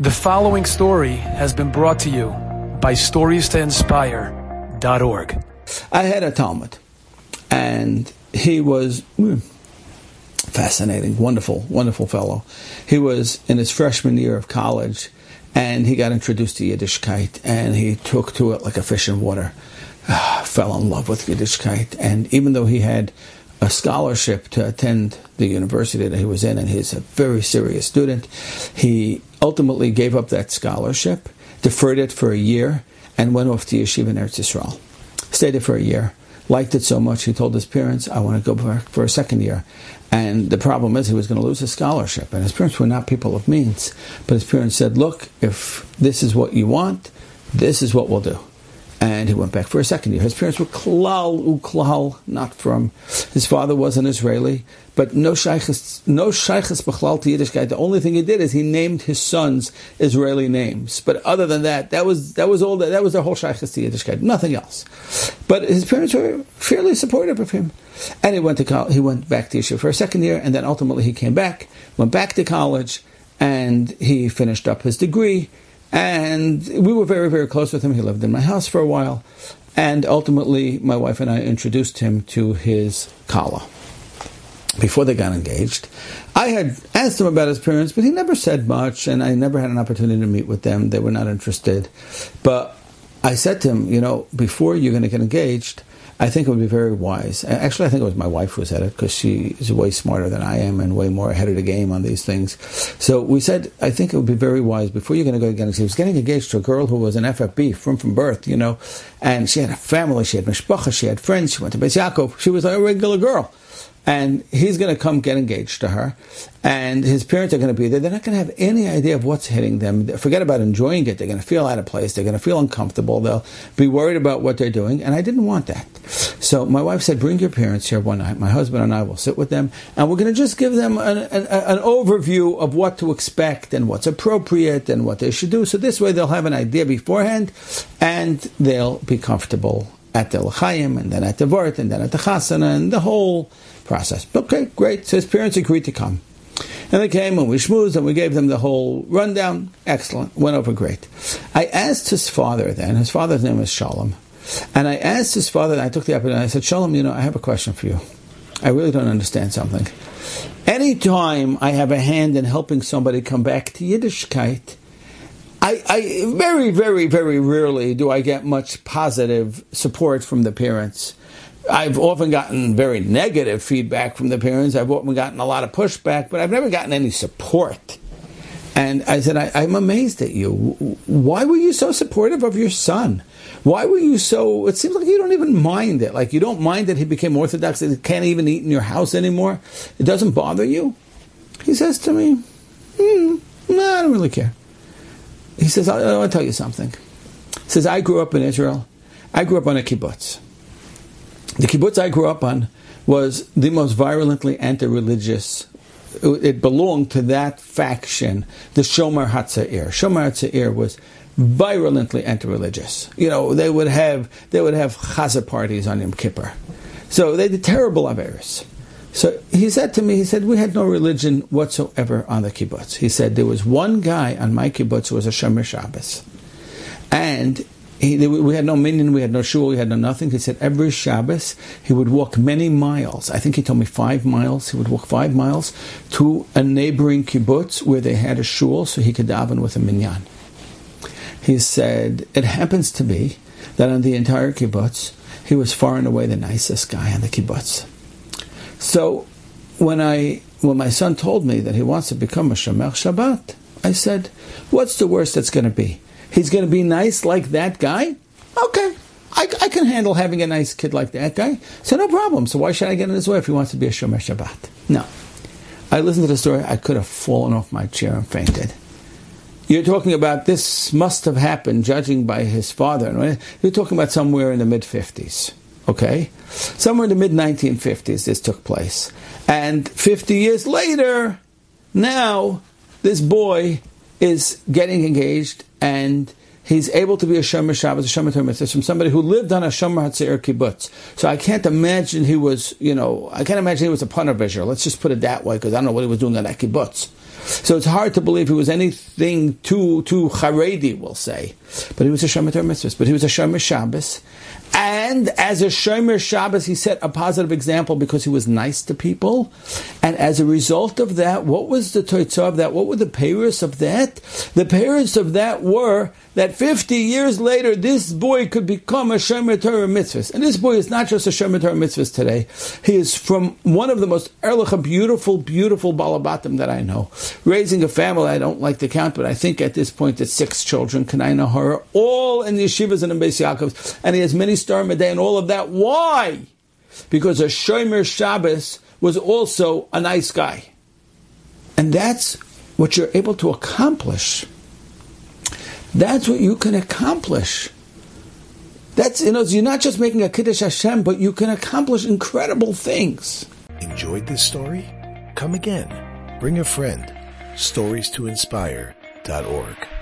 The following story has been brought to you by StoriesToInspire.org. I had a talmid, and he was mm, fascinating, wonderful, wonderful fellow. He was in his freshman year of college, and he got introduced to Yiddishkeit, and he took to it like a fish in water. fell in love with Yiddishkeit, and even though he had a scholarship to attend the university that he was in, and he's a very serious student. He ultimately gave up that scholarship, deferred it for a year, and went off to yeshiva in Eretz Yisrael. Stayed there for a year. Liked it so much, he told his parents, I want to go back for a second year. And the problem is he was going to lose his scholarship. And his parents were not people of means. But his parents said, look, if this is what you want, this is what we'll do and he went back for a second year. His parents were klal uklal, not frum. His father was an Israeli, but no shaykhs, no shaykhs b'chlal to Yiddishkeit. The only thing he did is he named his sons Israeli names. But other than that, that was that was all that, that was their whole shaykhs to Yiddishkeit. Nothing else. But his parents were fairly supportive of him, and he went to college, he went back to yeshiva for a second year, and then ultimately he came back, went back to college, and he finished up his degree and we were very, very close with him. He lived in my house for a while. And ultimately, my wife and I introduced him to his Kala before they got engaged. I had asked him about his parents, but he never said much, and I never had an opportunity to meet with them. They were not interested. But I said to him, you know, before you're going to get engaged, I think it would be very wise. Actually, I think it was my wife who said it because she is way smarter than I am and way more ahead of the game on these things. So we said, I think it would be very wise before you're going to go again. She was getting engaged to a girl who was an FFB from from birth, you know, and she had a family, she had mishpacha, she had friends, she went to Beis Yaakov. She was a regular girl and he's going to come get engaged to her, and his parents are going to be there. They're not going to have any idea of what's hitting them. Forget about enjoying it. They're going to feel out of place. They're going to feel uncomfortable. They'll be worried about what they're doing, and I didn't want that. So my wife said, "Bring your parents here one night. My husband and I will sit with them, and we're going to just give them an, an, an overview of what to expect and what's appropriate and what they should do. So this way, they'll have an idea beforehand, and they'll be comfortable." At the L'chaim, and then at the Vort, and then at the Chasana, and the whole process. Okay, great. So his parents agreed to come. And they came and we schmoozed and we gave them the whole rundown. Excellent. Went over great. I asked his father then, his father's name is Shalom. And I asked his father, and I took the opportunity, I said, Shalom, you know, I have a question for you. I really don't understand something. Anytime I have a hand in helping somebody come back to Yiddishkeit, I, I very, very, very rarely do I get much positive support from the parents. I've often gotten very negative feedback from the parents. I've often gotten a lot of pushback, but I've never gotten any support. And I said, I, am amazed at you. Why were you so supportive of your son? Why were you so? It seems like you don't even mind it. Like you don't mind that he became Orthodox, he can't even eat in your house anymore. It doesn't bother you. He says to me, hmm, No, I don't really care. He says, I'll, I'll tell you something. He says, I grew up in Israel. I grew up on a kibbutz. The kibbutz I grew up on was the most virulently anti-religious. It belonged to that faction, the Shomer Hatzair. Shomer Hatzair was virulently anti-religious. You know, they would have they would have chazer parties on Yom Kippur. So they did terrible averis. So he said to me, he said, we had no religion whatsoever on the kibbutz. He said, there was one guy on my kibbutz who was a Shomer Shabbos. And he, we had no minyan, we had no shul, we had no nothing. He said every Shabbos he would walk many miles. I think he told me five miles. He would walk five miles to a neighboring kibbutz where they had a shul, so he could daven with a minyan. He said it happens to be that on the entire kibbutz he was far and away the nicest guy on the kibbutz. So when I when my son told me that he wants to become a Shomer Shabbat, I said, "What's the worst that's going to be?" He's going to be nice like that guy? Okay. I, I, can handle having a nice kid like that guy. So no problem. So why should I get in his way if he wants to be a Shomer Shabbat? No. I listened to the story. I could have fallen off my chair and fainted. You're talking about this must have happened, judging by his father. You're talking about somewhere in the mid 50s. Okay? Somewhere in the mid 1950s, this took place. And 50 years later, now, this boy is getting engaged and he's able to be a Shomer Shabbos, a Shomer Torah from somebody who lived on a Shomer Hatzair kibbutz. So I can't imagine he was, you know, I can't imagine he was a punter Let's just put it that way, because I don't know what he was doing on that kibbutz. So it's hard to believe he was anything too too charedi, we'll say. But he was a Shomer mitzvahs. But he was a Shomer Shabbos. And as a Shomer Shabbos, he set a positive example because he was nice to people. And as a result of that, what was the toitzah of that? What were the peiros of that? The peiros of that were that 50 years later, this boy could become a Shomer Torah mitzvahs. And this boy is not just a Shomer Torah mitzvahs today. He is from one of the most erlicha, beautiful, beautiful balabatim that I know. Raising a family, I don't like to count, but I think at this point it's six children, kenahora, all in the yeshivas and in Beis Yaakov. And he has many star Meday and all of that. Why? Because a Shomer Shabbos was also a nice guy. And that's what you're able to accomplish. That's what you can accomplish. That's you know, you're not just making a Kiddush Hashem, but you can accomplish incredible things. Enjoyed this story? Come again. Bring a friend. Stories to inspire.org.